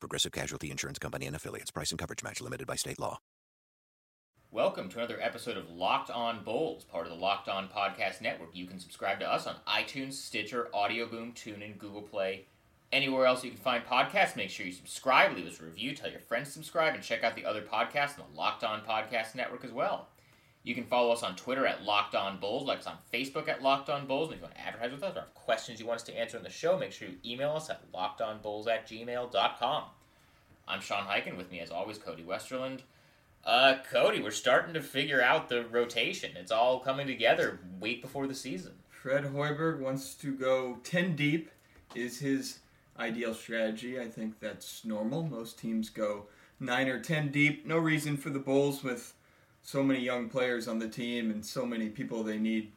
Progressive Casualty Insurance Company and affiliates. Price and coverage match limited by state law. Welcome to another episode of Locked On Bulls, part of the Locked On Podcast Network. You can subscribe to us on iTunes, Stitcher, Audio Boom, TuneIn, Google Play, anywhere else you can find podcasts. Make sure you subscribe, leave us a review, tell your friends to subscribe, and check out the other podcasts on the Locked On Podcast Network as well. You can follow us on Twitter at Locked On Bulls, like us on Facebook at Locked On Bulls. And if you want to advertise with us or have questions you want us to answer in the show, make sure you email us at lockedonbulls at gmail.com. I'm Sean Highkin. With me, as always, Cody Westerlund. Uh, Cody, we're starting to figure out the rotation. It's all coming together week before the season. Fred Hoiberg wants to go 10 deep, is his ideal strategy. I think that's normal. Most teams go 9 or 10 deep. No reason for the Bulls with so many young players on the team and so many people they need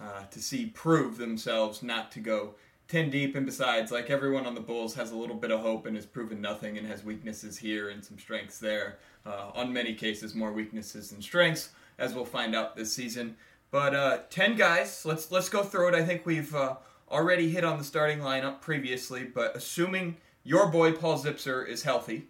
uh, to see prove themselves not to go 10 deep. And besides, like everyone on the Bulls has a little bit of hope and has proven nothing and has weaknesses here and some strengths there. Uh, on many cases, more weaknesses than strengths, as we'll find out this season. But uh, 10 guys, let's, let's go through it. I think we've uh, already hit on the starting lineup previously, but assuming your boy Paul Zipser is healthy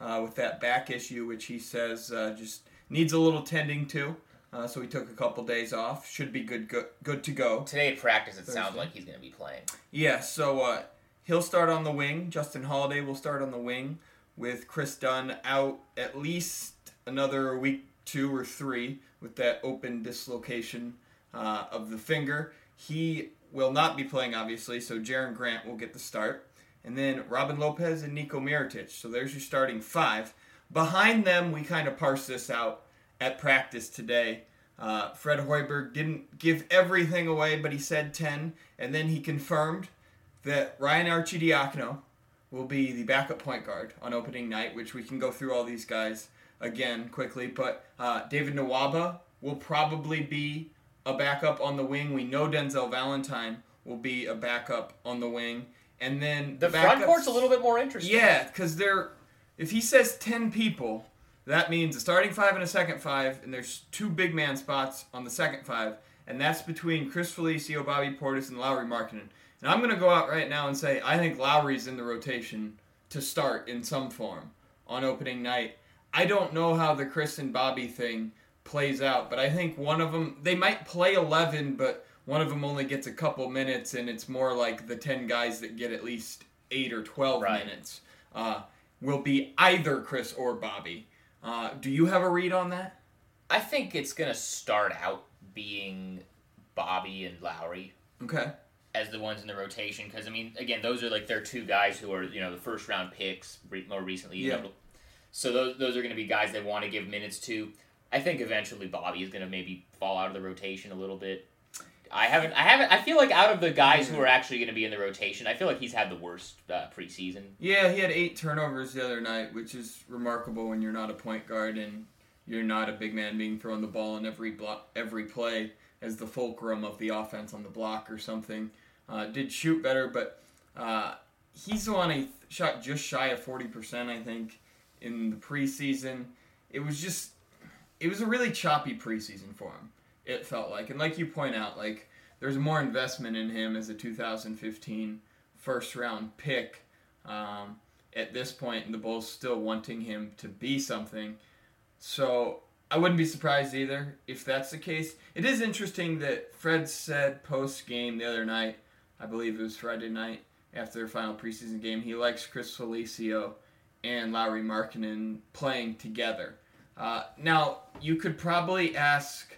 uh, with that back issue, which he says uh, just needs a little tending to. Uh, so he took a couple days off. Should be good, good, good to go. Today at practice, it sounds like he's going to be playing. Yeah, so uh, he'll start on the wing. Justin Holiday will start on the wing with Kris Dunn out at least another week, two or three, with that open dislocation uh, of the finger. He will not be playing, obviously, so Jerian Grant will get the start. And then Robin Lopez and Nico Mirotic. So there's your starting five. Behind them, we kind of parse this out at practice today. Uh, Fred Hoiberg didn't give everything away, but he said 10. And then he confirmed that Ryan Arcidiacono will be the backup point guard on opening night, which we can go through all these guys again quickly. But uh, David Nwaba will probably be a backup on the wing. We know Denzel Valentine will be a backup on the wing. And then The front backups- court's a little bit more interesting. yeah, because they're if he says ten people, that means a starting five and a second five, and there's two big man spots on the second five, and that's between Chris Felicio, Bobby Portis, and Lauri Markkanen. And I'm gonna go out right now and say I think Lauri's in the rotation to start in some form on opening night. I don't know how the Chris and Bobby thing plays out, but I think one of them they might play 11, but one of them only gets a couple minutes, and it's more like the 10 guys that get at least eight or 12 Right. minutes uh, will be either Chris or Bobby. Uh, do you have a read on that? I think it's going to start out being Bobby and Lauri Okay. as the ones in the rotation because I mean, again, those are like their two guys who are you know the first round picks re- more recently. Yeah. know. So those those are going to be guys they want to give minutes to. I think eventually Bobby is going to maybe fall out of the rotation a little bit. I haven't. I haven't. I feel like out of the guys who are actually going to be in the rotation, I feel like he's had the worst uh, preseason. Yeah, he had eight turnovers the other night, which is remarkable when you're not a point guard and you're not a big man being thrown the ball in every block, every play as the fulcrum of the offense on the block or something. Uh, did shoot better, but uh, he's the one he shot just shy of forty percent, I think, in the preseason. It was just, it was a really choppy preseason for him. It felt like, and like you point out, like there's more investment in him as a 2015 first round pick um, at this point, and the Bulls still wanting him to be something. So I wouldn't be surprised either if that's the case. It is interesting that Fred said post game the other night, I believe it was Friday night after their final preseason game, he likes Chris Felicio and Lauri Markkanen playing together. Uh, now you could probably ask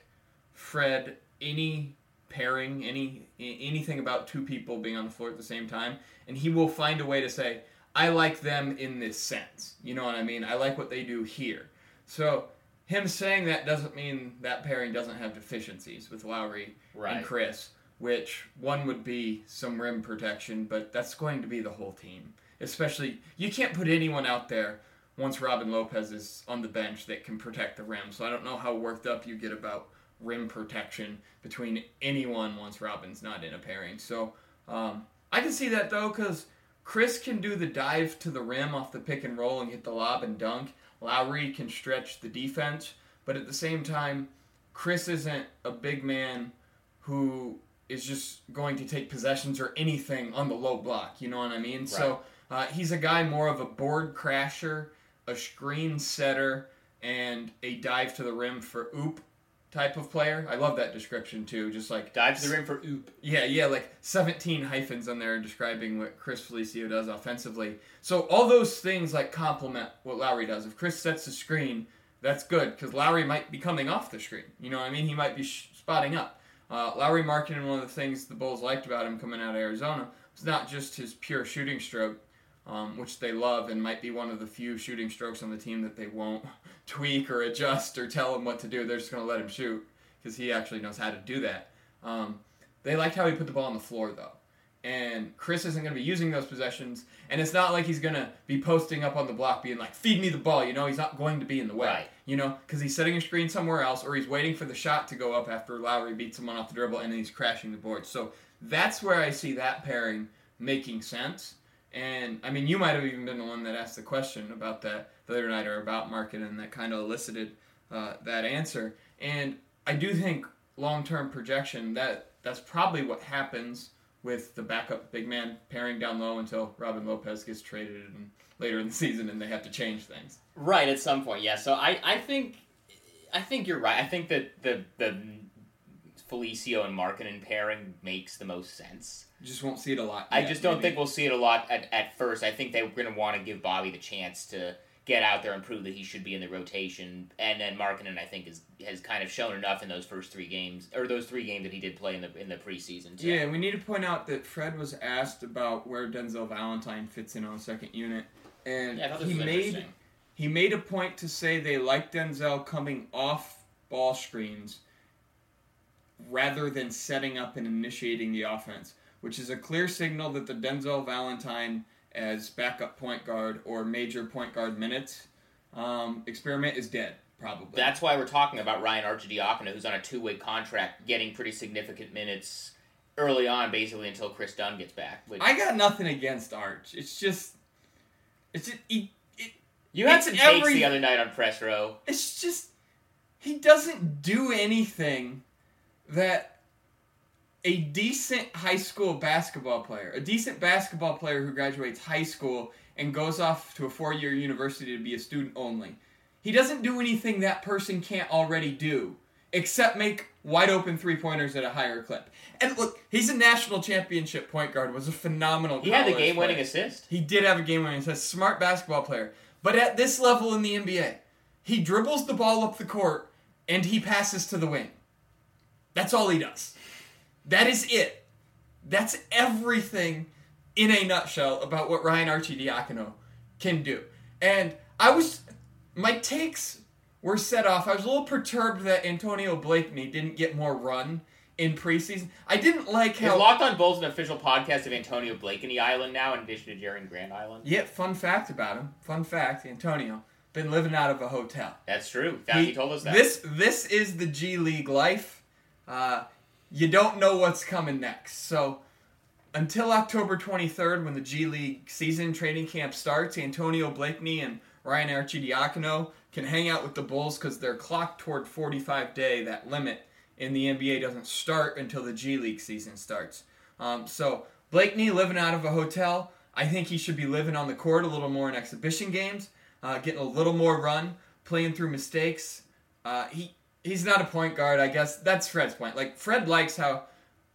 Fred any pairing, any anything about two people being on the floor at the same time, and he will find a way to say, "I like them in this sense." You know what I mean? I like what they do here. So him saying that doesn't mean that pairing doesn't have deficiencies with Lauri Right. and Chris, which one would be some rim protection, but that's going to be the whole team. Especially, you can't put anyone out there once Robin Lopez is on the bench that can protect the rim. So I don't know how worked up you get about rim protection between anyone once Robin's not in a pairing. So um, I can see that though because Chris can do the dive to the rim off the pick and roll and hit the lob and dunk. Lauri can stretch the defense, but at the same time, Chris isn't a big man who is just going to take possessions or anything on the low block. You know what I mean? Right. So uh, he's a guy more of a board crasher, a screen setter, and a dive to the rim for oop type of player. I love that description too. Just like dive to the rim for oop. Yeah, yeah, like 17 hyphens on there describing what Chris Felicio does offensively. So all those things like complement what Lauri does. If Chris sets the screen, that's good because Lauri might be coming off the screen. You know what I mean? He might be sh- spotting up. Uh, Lauri Markkanen, one of the things the Bulls liked about him coming out of Arizona was not just his pure shooting stroke, um, which they love and might be one of the few shooting strokes on the team that they won't tweak or adjust or tell him what to do. They're just going to let him shoot because he actually knows how to do that. Um, they liked how he put the ball on the floor, though and Chris isn't going to be using those possessions. And it's not like he's going to be posting up on the block being like, feed me the ball. You know, he's not going to be in the way. Right. You know, because he's setting a screen somewhere else or he's waiting for the shot to go up after Lauri beats someone off the dribble and then he's crashing the board. So that's where I see that pairing making sense. And I mean, you might have even been the one that asked the question about that the other night or about Markkanen that kind of elicited uh, that answer. And I do think long term projection that that's probably what happens with the backup big man pairing down low until Robin Lopez gets traded and later in the season and they have to change things. Right at some point, yeah. So I, I think I think you're right. I think that the the Felicio and Markkanen pairing makes the most sense. You just won't see it a lot. Yet, I just don't maybe. think we'll see it a lot at, at first. I think they're going to want to give Bobby the chance to get out there and prove that he should be in the rotation. And then Markkanen, I think, is has kind of shown enough in those first three games, or those three games that he did play in the in the preseason. Too. Yeah, we need to point out that Fred was asked about where Denzel Valentine fits in on the second unit, and yeah, he made he made a point to say they like Denzel coming off ball screens rather than setting up and initiating the offense, which is a clear signal that the Denzel Valentine as backup point guard or major point guard minutes um, experiment is dead. Probably. That's why we're talking about Ryan Arcidiacono, who's on a two-way contract, getting pretty significant minutes early on, basically until Kris Dunn gets back. Which... I got nothing against Arch. It's just, it's just, he, it, you had some takes the other night on press row. It's just he doesn't do anything that a decent high school basketball player, a decent basketball player who graduates high school and goes off to a four year university to be a student only. He doesn't do anything that person can't already do, except make wide open three pointers at a higher clip. And look, he's a national championship point guard, was a phenomenal He had the game winning assist. He did have a game winning assist. Smart basketball player. But at this level in the NBA, he dribbles the ball up the court and he passes to the wing. That's all he does. That is it. That's everything in a nutshell about what Ryan Arcidiacono can do. And I was, my takes were set off. I was a little perturbed that Antonio Blakeney didn't get more run in preseason. I didn't like how. Is Locked on Bulls an official podcast of Antonio Blakeney Island now in addition to Jerian Grant Island? Yeah, fun fact about him. Fun fact Antonio. Been living out of a hotel. That's true. That, he, he told us that. This this is the G League life. Uh, you don't know what's coming next. So until October 23rd, when the G League season training camp starts, Antonio Blakeney and Ryan Arcidiacono can hang out with the Bulls because they're clocked toward 45 day. That limit in the NBA doesn't start until the G League season starts. Um, so Blakeney living out of a hotel. I think he should be living on the court a little more in exhibition games, uh, getting a little more run, playing through mistakes. Uh, he he's not a point guard. I guess that's Fred's point. Like Fred likes how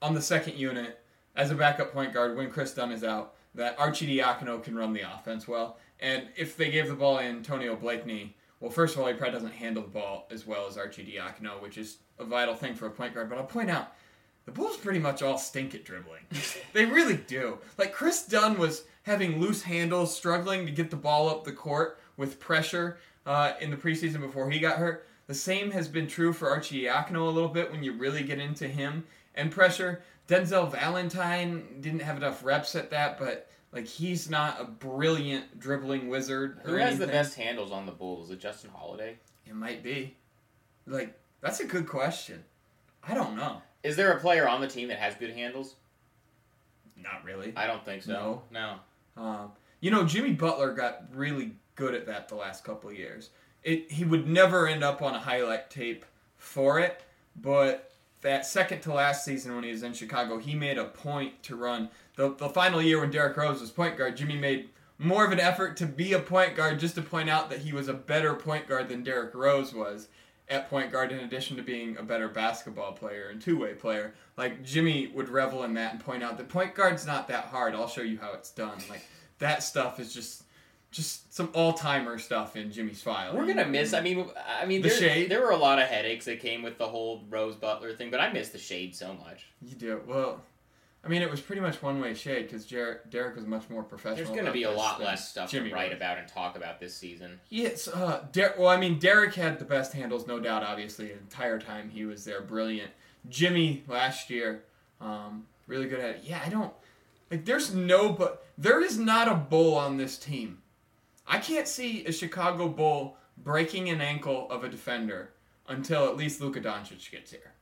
on the second unit as a backup point guard when Kris Dunn is out that Arcidiacono can run the offense well. And if they gave the ball to Antonio Blakeney, well, first of all, he probably doesn't handle the ball as well as Arcidiacono, which is a vital thing for a point guard. But I'll point out, the Bulls pretty much all stink at dribbling. they really do. Like Kris Dunn was having loose handles, struggling to get the ball up the court with pressure uh, in the preseason before he got hurt. The same has been true for Arcidiacono a little bit when you really get into him and pressure. Denzel Valentine didn't have enough reps at that, but Like he's not a brilliant dribbling wizard. Who has the best handles on the Bulls? Is it Justin Holiday? It might be. Like that's a good question. I don't know. Is there a player on the team that has good handles? Not really. I don't think so. No. Um, you know, Jimmy Butler got really good at that the last couple of years. It he would never end up on a highlight tape for it, but that second to last season when he was in Chicago, he made a point to run the the final year when Derrick Rose was point guard. Jimmy made more of an effort to be a point guard just to point out that he was a better point guard than Derrick Rose was at point guard in addition to being a better basketball player and two-way player. Like Jimmy would revel in that and point out that point guard's not that hard. I'll show you how it's done. Like that stuff is just just some all-timer stuff in Jimmy's file. We're gonna miss. I mean, I mean, The there, shade? there were a lot of headaches that came with the whole Rose Butler thing, but I miss the shade so much. You do well. I mean, it was pretty much one-way shade because Derrick, Derrick was much more professional. There's gonna about be a lot less stuff Jimmy to write was. about and talk about this season. Yes, uh, Der- well, I mean, Derrick had the best handles, no doubt. Obviously, the entire time he was there, brilliant. Jimmy last year, um, really good at it. Yeah, I don't like. There's no, but there is not a bull on this team. I can't see a Chicago Bull breaking an ankle of a defender until at least Luka Doncic gets here.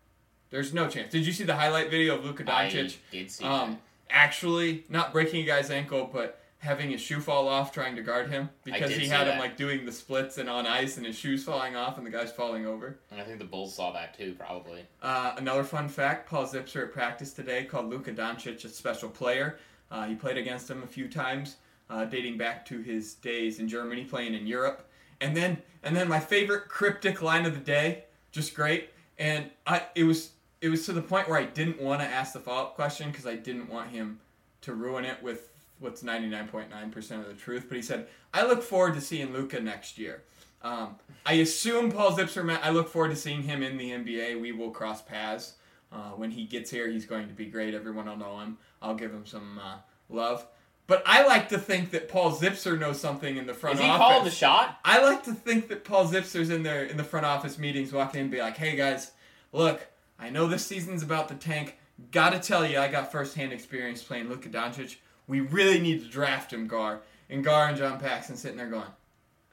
There's no chance. Did you see the highlight video of Luka Doncic? I did see Um, actually, not breaking a guy's ankle, but having his shoe fall off trying to guard him because he had him that. like doing the splits and on ice and his shoes falling off and the guy's falling over. and I think the Bulls saw that too, probably. Uh, another fun fact: Paul Zipser at practice today called Luka Doncic a special player. Uh, he played against him a few times, uh, dating back to his days in Germany, playing in Europe. And then, and then my favorite cryptic line of the day, just great. And I, it was, it was to the point where I didn't want to ask the follow-up question because I didn't want him to ruin it with what's 99.9% of the truth. But he said, "I look forward to seeing Luka next year." Um, I assume Paul Zipser I look forward to seeing him in the NBA. We will cross paths. Uh, when he gets here, he's going to be great. Everyone will know him. I'll give him some uh, love. But I like to think that Paul Zipser knows something in the front Is he office. calling the shot? I like to think that Paul Zipser's in there in the front office meetings, walking in and be like, "Hey guys, look, I know this season's about the tank. Gotta tell you, I got firsthand experience playing Luka Doncic. We really need to draft him, Gar." And Gar and John Paxson sitting there going,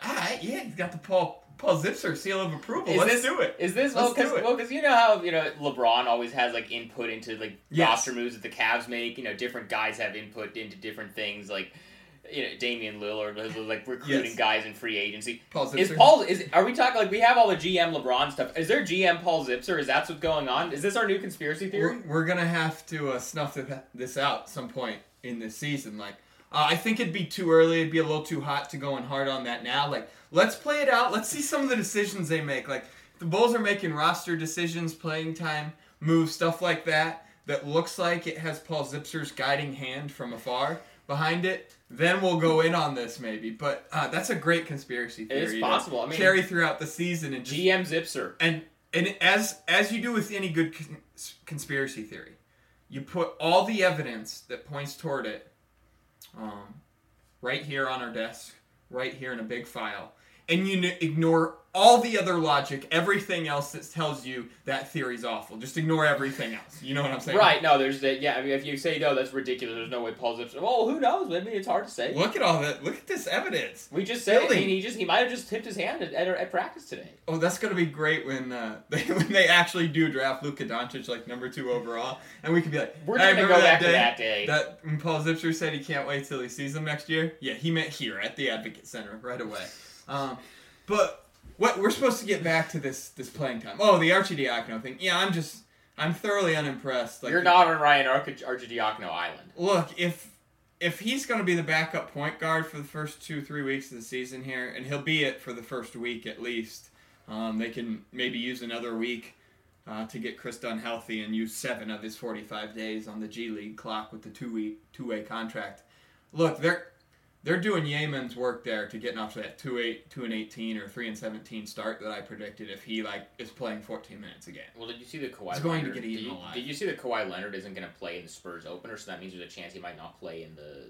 "All right, yeah, he's got the Paul Paul Zipser seal of approval. Is Let's this, do it. Is this Let's well? Because well, you know how you know LeBron always has like input into like Yes. roster moves that the Cavs make. You know, different guys have input into different things. Like you know, Damian Lillard was like recruiting Yes. guys in free agency. Paul Is Zipser. Paul? Is are we talking like we have all the GM LeBron stuff? Is there GM Paul Zipser? Is that what's going on? Is this our new conspiracy theory? We're, we're gonna have to uh, snuff this out some point in this season. Like, uh, I think it'd be too early. It'd be a little too hot to go in hard on that now. Like, let's play it out. Let's see some of the decisions they make. Like, the Bulls are making roster decisions, playing time moves, stuff like that. That looks like it has Paul Zipser's guiding hand from afar behind it. Then we'll go in on this maybe. But uh, that's a great conspiracy theory. It's possible. I mean- carry throughout the season and just GM Zipser. and and as as you do with any good cons- conspiracy theory, you put all the evidence that points toward it, um, right here on our desk, right here in a big file, and you ignore all the other logic, everything else that tells you that theory's awful. Just ignore everything else. You know what I'm saying? Right? No, there's that. Yeah, I mean, if you say no, that's ridiculous. There's no way Paul Zipser. Well, who knows? I mean, it's hard to say. Look at all that. Look at this evidence. We just said. I mean, he just he might have just tipped his hand at, at, at practice today. Oh, that's gonna be great when uh, they when they actually do draft Luka Doncic like number two overall, and we could be like, We're "Hey, gonna go back to that day." That when Paul Zipser said he can't wait till he sees them next year. Yeah, he meant here at the Advocate Center right away. Um, but what we're supposed to get back to this this playing time. Oh, the Arcidiacono thing. Yeah, I'm just I'm thoroughly unimpressed. Like You're not on Ryan Arch- Arcidiacono Island. Look, if if he's going to be the backup point guard for the first two three weeks of the season here, and he'll be it for the first week at least, um, they can maybe use another week uh, to get Kris Dunn healthy and use seven of his forty five days on the G League clock with the two week two way contract. Look, they're they're doing Yemen's work there to getting off to that two eight two and eighteen or three and seventeen start that I predicted if he like is playing fourteen minutes a game. Well, did you see the Kawhi? He's going to get eaten did you, alive. Did you see that Kawhi Leonard isn't going to play in the Spurs opener? So that means there's a chance he might not play in the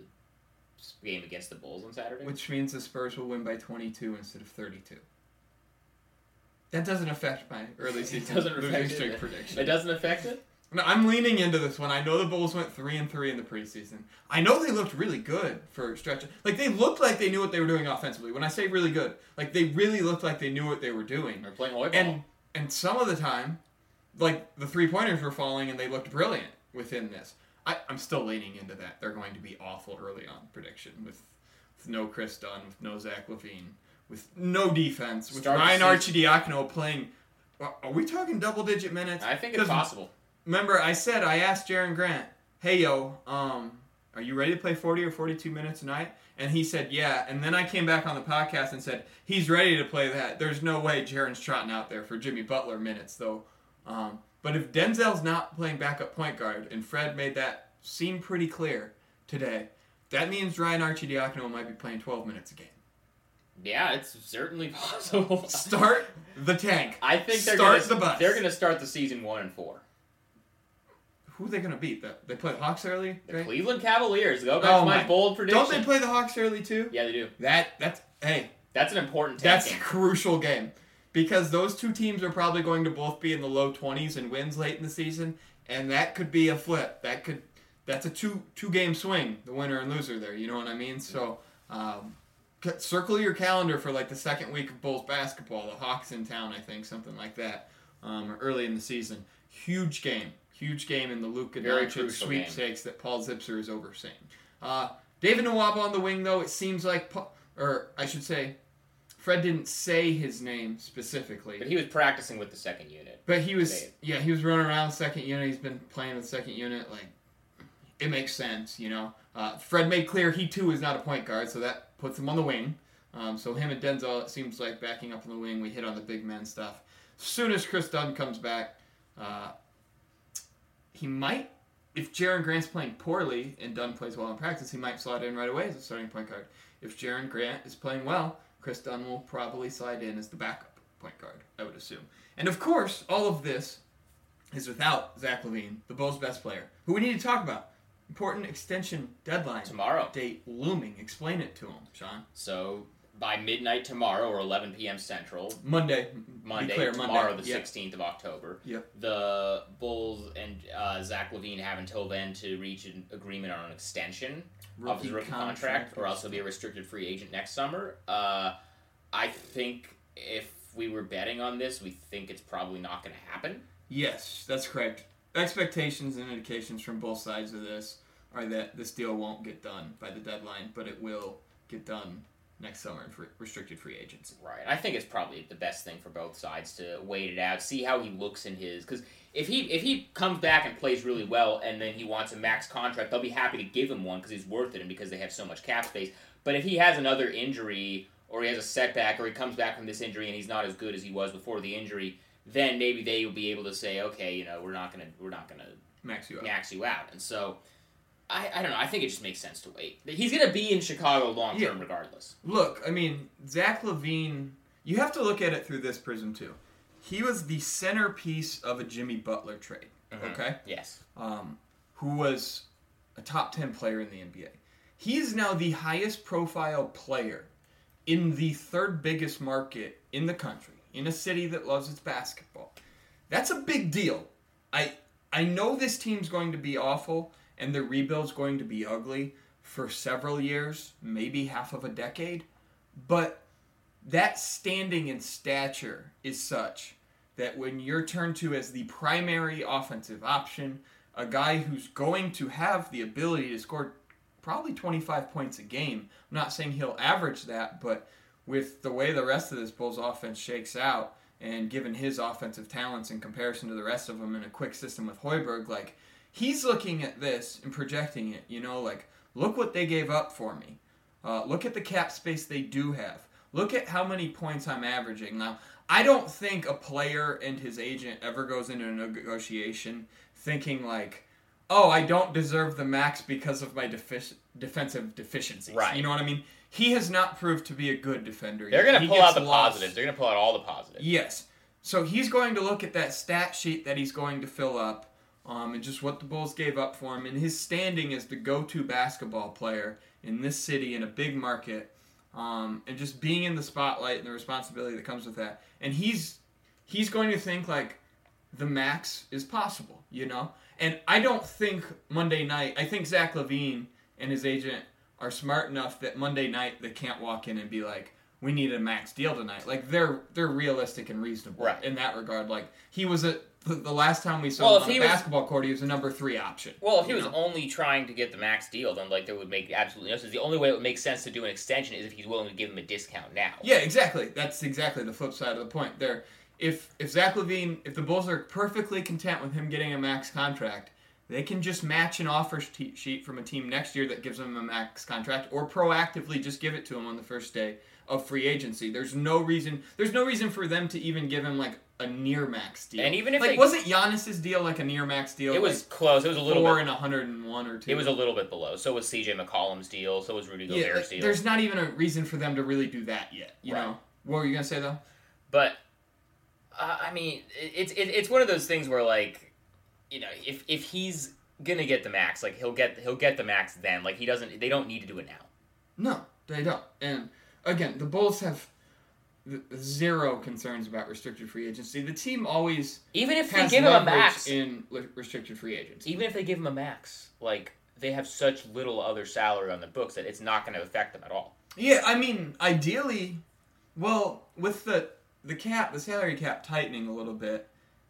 game against the Bulls on Saturday. Which means the Spurs will win by 22 instead of 32. That doesn't affect my early it season doesn't losing affect streak it. prediction. It doesn't affect it. No, I'm leaning into this one. I know the Bulls went three and three in the preseason. I know they looked really good for stretch. Like they looked like they knew what they were doing offensively. When I say really good, like they really looked like they knew what they were doing. They're playing Hoiball. And and some of the time, like the three pointers were falling and they looked brilliant within this. I, I'm still leaning into that. They're going to be awful early on prediction with, with no Kris Dunn, with no Zach LaVine, with no defense, with Start Ryan Arcidiacono playing. Are we talking double digit minutes? I think it's possible. Remember, I said I asked Jerian Grant, "Hey yo, um, are you ready to play 40 or 42 minutes tonight?" And he said, "Yeah." And then I came back on the podcast and said, "He's ready to play that." There's no way Jerian's trotting out there for Jimmy Butler minutes though. Um, but if Denzel's not playing backup point guard, and Fred made that seem pretty clear today, that means Ryan Arcidiacono might be playing 12 minutes a game. Yeah, it's certainly possible. Start the tank. I think they're start gonna, the bus. They're going to start the season one and four. Who are they gonna beat? The, they play the Hawks early. The right? Cleveland Cavaliers. Go back Oh to my, my- bold prediction. Don't they play the Hawks early too? Yeah, they do. That that's hey, That's an important that's tank a crucial game because those two teams are probably going to both be in the low twenties and wins late in the season, and that could be a flip. That could that's a two two game swing, the winner and loser there. You know what I mean? So. Um, Circle your calendar for like the second week of Bulls basketball. The Hawks in town, I think, something like that, um, early in the season. Huge game, huge game in the Luka Doncic game. sweepstakes that Paul Zipser is overseeing. Uh, David Nwaba on the wing, though, it seems like, or I should say, Fred didn't say his name specifically, But he was practicing with the second unit. but he was, yeah, he was running around second unit. He's been playing with second unit. Like, it makes sense, you know. Uh, Fred made clear he too is not a point guard, so that puts him on the wing. Um, so him and Denzel, it seems like backing up on the wing. We hit on the big man stuff. As soon as Kris Dunn comes back, uh, he might, if Jerian Grant's playing poorly and Dunn plays well in practice, he might slide in right away as a starting point guard. If Jerian Grant is playing well, Kris Dunn will probably slide in as the backup point guard, I would assume. And of course, all of this is without Zach LaVine, the Bulls' best player, who we need to talk about. Important extension deadline Tomorrow. date looming. Explain it to him, Sean. So by midnight tomorrow or 11 p.m. Central, Monday. Monday, clear, tomorrow, Monday. the Yep. 16th of October. Yep. The Bulls and uh, Zach LaVine have until then to reach an agreement on an extension of his Rookie rookie contract, contract. or else he'll be a restricted free agent next summer. Uh, I think if we were betting on this, we think it's probably not going to happen. Yes, that's correct. Expectations and indications from both sides of this are that this deal won't get done by the deadline, but it will get done next summer in free, restricted free agency. Right. I think it's probably the best thing for both sides to wait it out, see how he looks in his. Because if he if he comes back and plays really well, and then he wants a max contract, they'll be happy to give him one because he's worth it, and because they have so much cap space. But if he has another injury, or he has a setback, or he comes back from this injury and he's not as good as he was before the injury, then maybe they will be able to say, okay, you know, we're not gonna we're not gonna Max you up. max you out. And so. I, I don't know. I think it just makes sense to wait. He's going to be in Chicago long term Yeah. regardless. Look, I mean, Zach LaVine, you have to look at it through this prism too. He was the centerpiece of a Jimmy Butler trade, okay? Yes. Um, who was a top 10 player in the NBA. He is now the highest profile player in the third biggest market in the country, in a city that loves its basketball. That's a big deal. I I know this team's going to be awful and the rebuild's going to be ugly for several years, maybe half of a decade, but that standing and stature is such that when you're turned to as the primary offensive option, a guy who's going to have the ability to score probably 25 points a game. I'm not saying he'll average that, but with the way the rest of this Bulls offense shakes out, and given his offensive talents in comparison to the rest of them in a quick system with Hoiberg, like he's looking at this and projecting it. You know, like look what they gave up for me. Uh, look at the cap space they do have. Look at how many points I'm averaging. Now, I don't think a player and his agent ever goes into a negotiation thinking like, "Oh, I don't deserve the max because of my defensive deficiencies." Right. You know what I mean? He has not proved to be a good defender. They're yet. going to pull out the lost. positives. They're going to pull out all the positives. Yes. So he's going to look at that stat sheet that he's going to fill up, um, and just what the Bulls gave up for him, and his standing as the go-to basketball player in this city in a big market, um, and just being in the spotlight and the responsibility that comes with that. And he's he's going to think like, the max is possible, you know? And I don't think Monday night, I think Zach LaVine and his agent are smart enough that Monday night they can't walk in and be like, we need a max deal tonight. Like they're they're realistic and reasonable Right. in that regard. Like he was a the, the last time we saw Well, him on he a was- basketball court, he was a number three option. Well, if he you was only trying to get the max deal, then like that would make absolutely no sense. The only way it would make sense to do an extension is if he's willing to give him a discount now. Yeah, exactly. That's exactly the flip side of the point there. If if Zach LaVine, if the Bulls are perfectly content with him getting a max contract, they can just match an offer sheet from a team next year that gives him a max contract, or proactively just give it to him on the first day of free agency. There's no reason. There's no reason for them to even give him like a near max deal. And even if like wasn't Giannis's deal like a near max deal? It was like close. It was a little four bit. and hundred and one or two. It was a little bit below. So was C.J. McCollum's deal. So was Rudy yeah. Gobert's deal. There's not even a reason for them to really do that yet. You Right. know. What were you gonna say though? But uh, I mean, it's it, it's one of those things where like, you know, if if he's gonna get the max, like he'll get he'll get the max then. Like he doesn't. They don't need to do it now. No, they don't. And again, the Bulls have zero concerns about restricted free agency. The team always Even if they give him a max, in restricted free agency. even if they give him a max, like they have such little other salary on the books that it's not going to affect them at all. Yeah, I mean, ideally, well, with the the cap, the salary cap tightening a little bit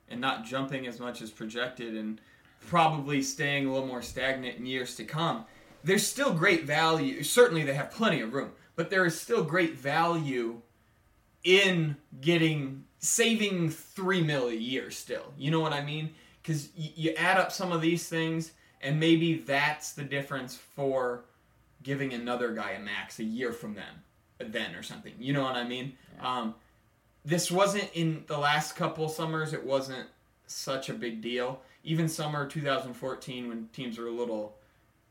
and not jumping as much as projected and probably staying a little more stagnant in years to come, there's still great value. Certainly they have plenty of room, but there is still great value in getting saving 3 mil a year still. You know what I mean? Cuz y- you add up some of these things and maybe that's the difference for giving another guy a max a year from them then or something. You know what I mean? Um, this wasn't in the last couple summers. It wasn't such a big deal. Even summer 2014 when teams were a little,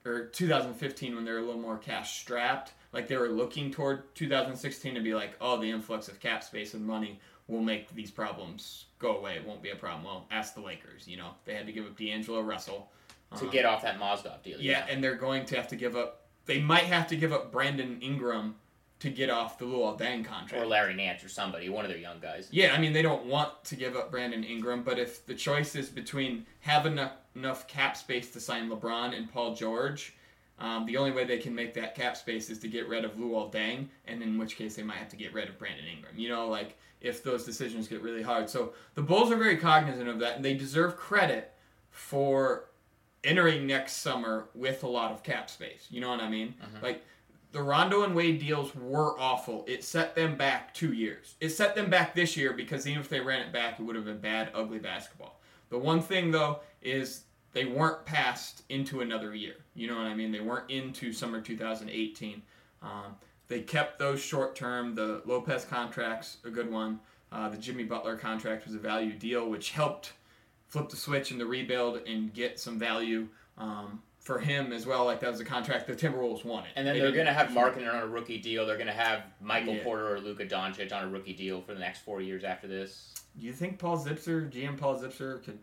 or 2015 when they were a little more cash strapped, like they were looking toward 2016 to be like, oh, the influx of cap space and money will make these problems go away. It won't be a problem. Well, ask the Lakers. You know, they had to give up D'Angelo Russell To Um, get off that Mozgov deal, yeah, and they're going to have to give up. They might have to give up Brandon Ingram to get off the Luol Deng contract. or Larry Nance or somebody, one of their young guys. yeah, I mean they don't want to give up Brandon Ingram, but if the choice is between having enough, enough cap space to sign LeBron and Paul George, um, the only way they can make that cap space is to get rid of Luol Deng, and in which case they might have to get rid of Brandon Ingram. You know, like if those decisions get really hard. So the Bulls are very cognizant of that, and they deserve credit for entering next summer with a lot of cap space. You know what I mean? Like the Rondo and Wade deals were awful. It set them back two years. It set them back this year because even if they ran it back, it would have been bad, ugly basketball. The one thing though is they weren't passed into another year. You know what I mean? They weren't into summer 2018. Um, they kept those short term. The Lopez contract's a good one. Uh, the Jimmy Butler contract was a value deal, which helped flip the switch in the rebuild and get some value um, for him as well. Like that was a contract the Timberwolves wanted. And then They they're going to have Markkanen on a rookie deal. They're going to have Michael Yeah. Porter or Luka Doncic on a rookie deal for the next four years after this. Do you think Paul Zipser, GM Paul Zipser, could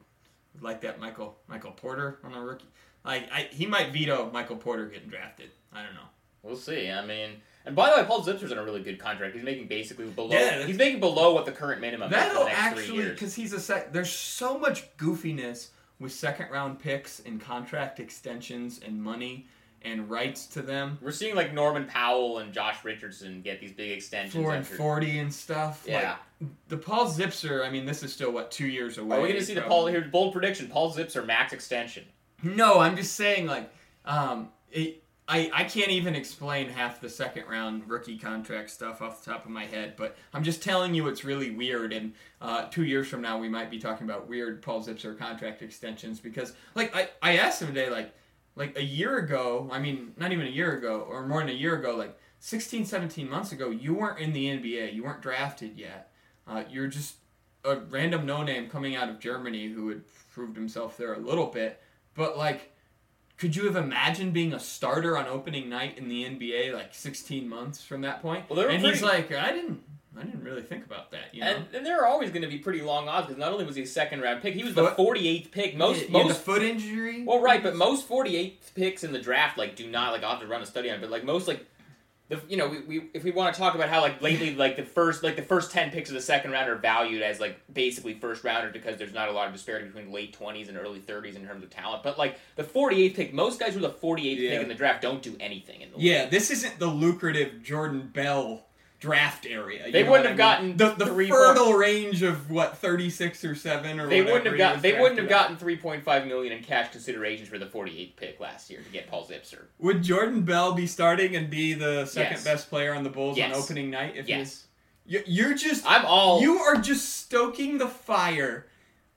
like that Michael Michael Porter on a rookie? Like I, he might veto Michael Porter getting drafted. I don't know. We'll see. I mean, and by the way, Paul Zipser's on a really good contract. He's making basically below. Yeah. he's making below what the current minimum That'll the next three actually because he's a sec. There's so much goofiness with second round picks and contract extensions and money and rights to them We're seeing like Norman Powell and Josh Richardson get these big extensions. four and forty and stuff. Yeah. Like, the Paul Zipser. I mean, this is still what two years away. Are we going to see the. Paul? Here's bold prediction: Paul Zipser max extension. No, I'm just saying like um it, I I can't even explain half the second round rookie contract stuff off the top of my head, but I'm just telling you it's really weird and uh, two years from now we might be talking about weird Paul Zipser contract extensions because like I, I asked him today like like a year ago, I mean not even a year ago or more than a year ago, like 16, 17 months ago, you weren't in the NBA, you weren't drafted yet. Uh, you're just a random no name coming out of Germany who had proved himself there a little bit, but like could you have imagined being a starter on opening night in the NBA like 16 months from that point? Well, and he's like, I didn't, I didn't really think about that. You know, And, and there are always going to be pretty long odds because not only was he a second round pick, he was the 48th pick. Most He- he most the foot injury. Well, right, but most 48th picks in the draft like do not like I'll have to run a study on, it, but like most like the, you know, we, we if we want to talk about how like lately, like the first like the first ten picks of the second round are valued as like basically first rounders because there's not a lot of disparity between late twenties and early thirties in terms of talent. But like the 48th pick, most guys with are the 48th Yeah. pick in the draft don't do anything in the Yeah, league. this isn't the lucrative Jordan Bell draft area. They wouldn't what I have mean? gotten the the three, fertile range of what thirty six or seven or They wouldn't have he got was they wouldn't have gotten 3.5 million in cash considerations for the 48th pick last year to get Paul Zipser. Would Jordan Bell be starting and be the second Yes. best player on the Bulls Yes. on opening night? If Yes. You- you're just I'm all you are just stoking the fire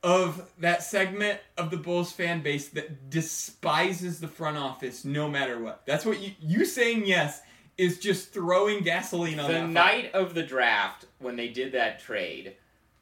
of that segment of the Bulls fan base that despises the front office no matter what. That's what you you saying yes is just throwing gasoline on the fire. night of the draft when they did that trade.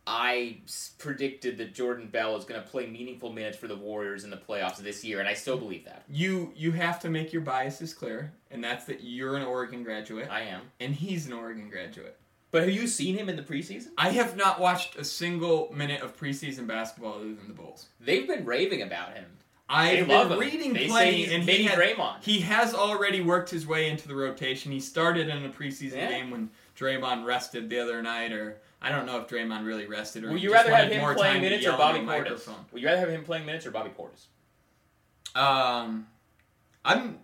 I predicted that Jordan Bell is going to play meaningful minutes for the Warriors in the playoffs this year, and I still believe that. You you have to make your biases clear, and that's that you're an Oregon graduate I am. and he's an Oregon graduate. But have you seen him in the preseason? I have not watched a single minute of preseason basketball other than the Bulls. They've been raving about him. I've been reading They and he, had- Draymond. he has already worked his way into the rotation. He started in a preseason Yeah. game when Draymond rested the other night, or I don't know if Draymond really rested or Would you rather have him more playing minutes or Bobby Portis? Would you rather have him playing minutes or Bobby Portis? Um, I'm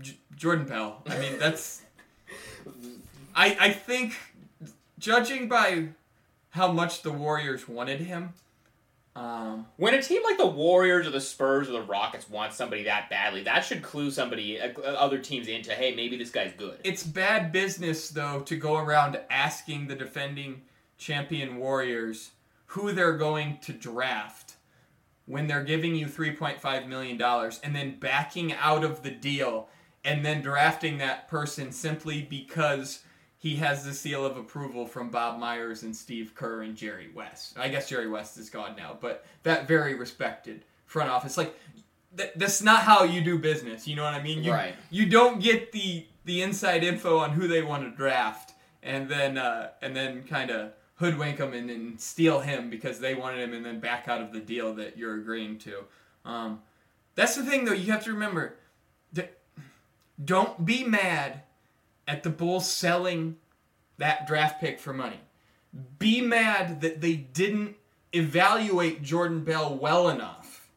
J- Jordan Bell. I mean, that's. I I think, judging by how much the Warriors wanted him, um, When a team like the Warriors or the Spurs or the Rockets wants somebody that badly, that should clue somebody, uh, other teams into, hey, maybe this guy's good. it's bad business though to go around asking the defending champion Warriors who they're going to draft when they're giving you 3.5 million dollars and then backing out of the deal and then drafting that person simply because he has the seal of approval from Bob Myers and Steve Kerr and Jerry West. I guess Jerry West is gone now, but that very respected front office like th- that's not how you do business. You know what I mean? You, Right. You don't get the the inside info on who they want to draft and then uh, and then kind of hoodwink him and, and steal him because they wanted him and then back out of the deal that you're agreeing to. Um, that's the thing though. You have to remember that don't be mad at the Bulls selling that draft pick for money. Be mad that they didn't evaluate Jordan Bell well enough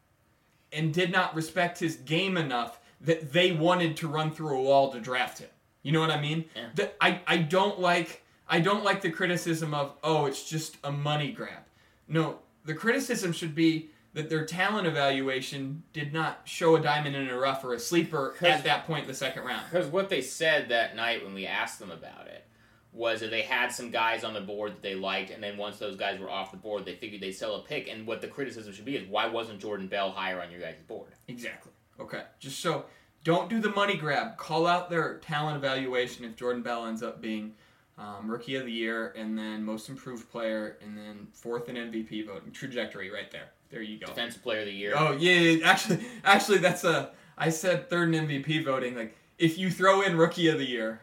and did not respect his game enough that they wanted to run through a wall to draft him. You know what I mean? Yeah. That I, I don't like I don't like the criticism of oh it's just a money grab. No, the criticism should be that their talent evaluation did not show a diamond in a rough or a sleeper at that point in the second round. Because what they said that night when we asked them about it was that they had some guys on the board that they liked, and then once those guys were off the board, they figured they'd sell a pick. And what the criticism should be is why wasn't Jordan Bell higher on your guys' board? Exactly. Okay. Just so don't do the money grab. Call out their talent evaluation if Jordan Bell ends up being um, rookie of the year and then most improved player and then fourth in MVP voting trajectory right there. There you go. Defensive Player of the Year. Oh yeah, yeah, actually, actually that's a. I said third in MVP voting. Like if you throw in rookie of the year,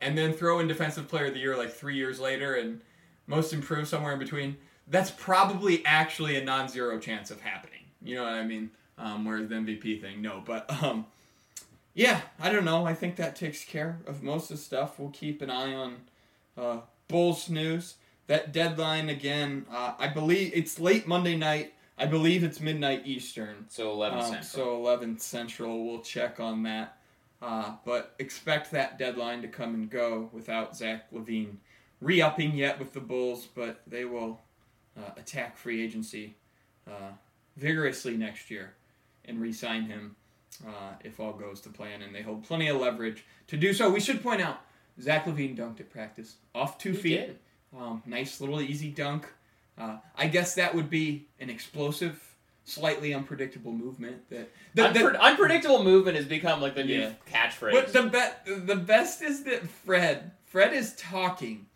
and then throw in defensive player of the year like three years later, and most improved somewhere in between, that's probably actually a non-zero chance of happening. You know what I mean? Um, whereas the MVP thing, no. But um, yeah, I don't know. I think that takes care of most of the stuff. We'll keep an eye on uh, Bulls news. That deadline again. Uh, I believe it's late Monday night. I believe it's midnight Eastern. So 11 Um, Central. so 11 Central. We'll check on that. Uh, but expect that deadline to come and go without Zach LaVine re-upping yet with the Bulls, but they will uh, attack free agency uh, vigorously next year and re-sign him uh, if all goes to plan, and they hold plenty of leverage to do so. We should point out Zach LaVine dunked at practice off two He feet. did. Um, nice little easy dunk. Uh, I guess that would be an explosive, slightly unpredictable movement. That, that- Unpre- unpredictable movement has become like the new Yeah. catchphrase. but the be- the best is that Fred Fred is talking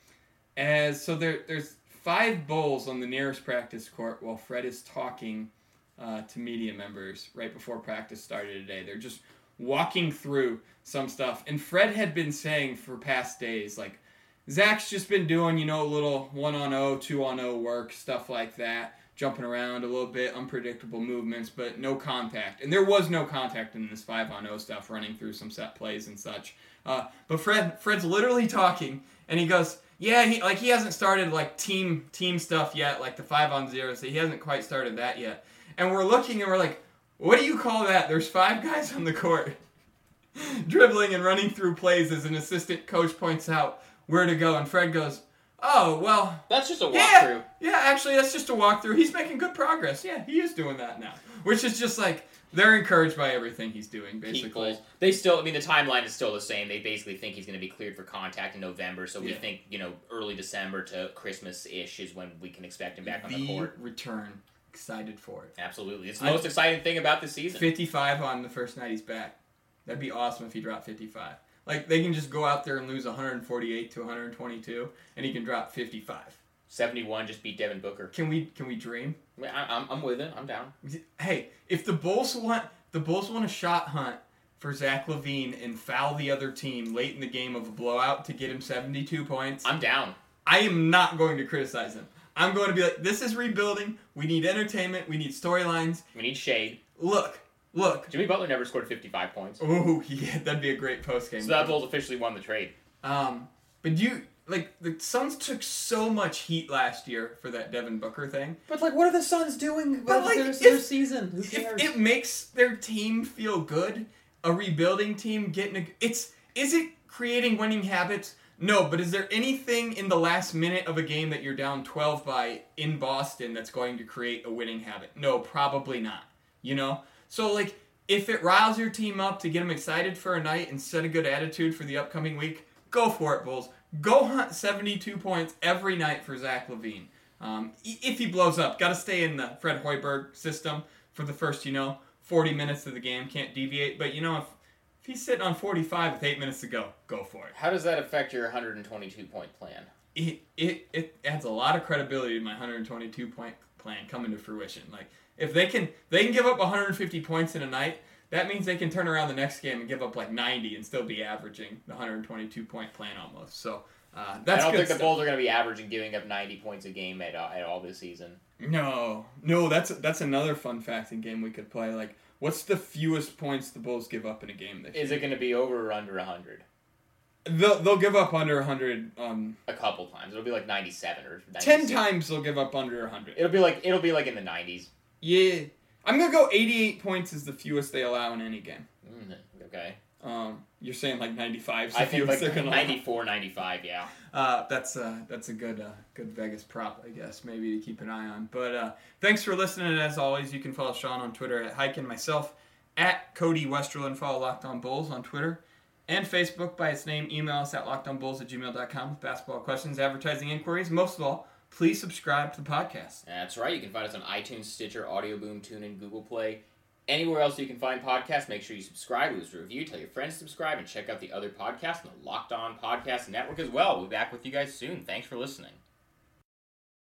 as so there there's five bulls on the nearest practice court while Fred is talking uh, to media members right before practice started today. They're just walking through some stuff, and Fred had been saying for past days like Zach's just been doing, you know, a little one on O, two on O work, stuff like that, jumping around a little bit, unpredictable movements, but no contact. And there was no contact in this five on O stuff, running through some set plays and such. Uh, but Fred, Fred's literally talking, and he goes, "Yeah, he like he hasn't started like team team stuff yet, like the five on zero, so he hasn't quite started that yet." And we're looking, and we're like, "What do you call that?" There's five guys on the court, dribbling and running through plays as an assistant coach points out where to go, and Fred goes, "Oh well." That's just a walkthrough. yeah, actually, that's just a walkthrough. He's making good progress. Yeah, he is doing that now, which is just like they're encouraged by everything he's doing, basically. They still. I mean, the timeline is still the same. They basically think he's going to be cleared for contact in November. So we Yeah. think you know early December to Christmas ish is when we can expect him back on the the court. return. Excited for it. Absolutely, it's the I- most exciting thing about the season. 55 on the first night he's back. That'd be awesome if he dropped 55. Like they can just go out there and lose 148 to 122, and he can drop 55. Seventy-one just beat Devin Booker. Can we can we dream? I, I'm, I'm with it. I'm down. Hey, if the Bulls want the Bulls want a shot hunt for Zach LaVine and foul the other team late in the game of a blowout to get him 72 points, I'm down. I am not going to criticize him. I'm going to be like, this is rebuilding. We need entertainment. We need storylines. We need shade. Look, look. Jimmy Butler never scored 55 points. Oh, yeah, that'd be a great post game. So that Bulls officially won the trade. Um, but do you like the Suns took so much heat last year for that Devin Booker thing. But like, what are the Suns doing? But, with like, their, if- their season. Who If cares? it makes their team feel good, a rebuilding team getting a, it's is it creating winning habits? No, but is there anything in the last minute of a game that you're down 12 by in Boston that's going to create a winning habit? No, probably not. You know? So like if it riles your team up to get them excited for a night and set a good attitude for the upcoming week, go for it, Bulls. Go hunt 72 points every night for Zach LaVine. Um, if he blows up, got to stay in the Fred Hoiberg system for the first, you know, 40 minutes of the game. Can't deviate. But, you know, if, if he's sitting on 45 with eight minutes to go, go for it. How does that affect your 122 point plan? It, it, it adds a lot of credibility to my 122 point plan coming to fruition. Like, if they can they can give up 150 points in a night, that means they can turn around the next game and give up like 90 and still be averaging the 122 point plan almost. So uh, that's I don't think the. Bulls are going to be averaging giving up 90 points a game at, uh, at all this season. No, no, that's that's another fun fact in game we could play. Like, what's the fewest points the Bulls give up in a game this Is year? it going to be over or under 100? They'll they'll give up under 100. Um, A couple times. It'll be like 97 or 96. ten times they'll give up under 100. It'll be like it'll be like in the 90s. Yeah, I'm gonna go 88 points is the fewest they allow in any game. Mm, okay. Um, you're saying like 95 is the I think like they're gonna allow. 94, 95, yeah. Uh, that's uh, that's a good uh, good Vegas prop, I guess, maybe to keep an eye on. But uh, thanks for listening. As always, you can follow Sean on Twitter at Highkin myself at Cody Westerlund. Follow Locked On Bulls on Twitter and Facebook by its name. Email us at lockedonbulls at gmail.com with basketball questions, advertising inquiries. Most of all, please subscribe to the podcast. That's right. You can find us on iTunes, Stitcher, Audio Boom, TuneIn, Google Play. Anywhere else you can find podcasts, make sure you subscribe, leave us a review, tell your friends to subscribe, and check out the other podcasts on the Locked On Podcast Network as well. We'll be back with you guys soon. Thanks for listening.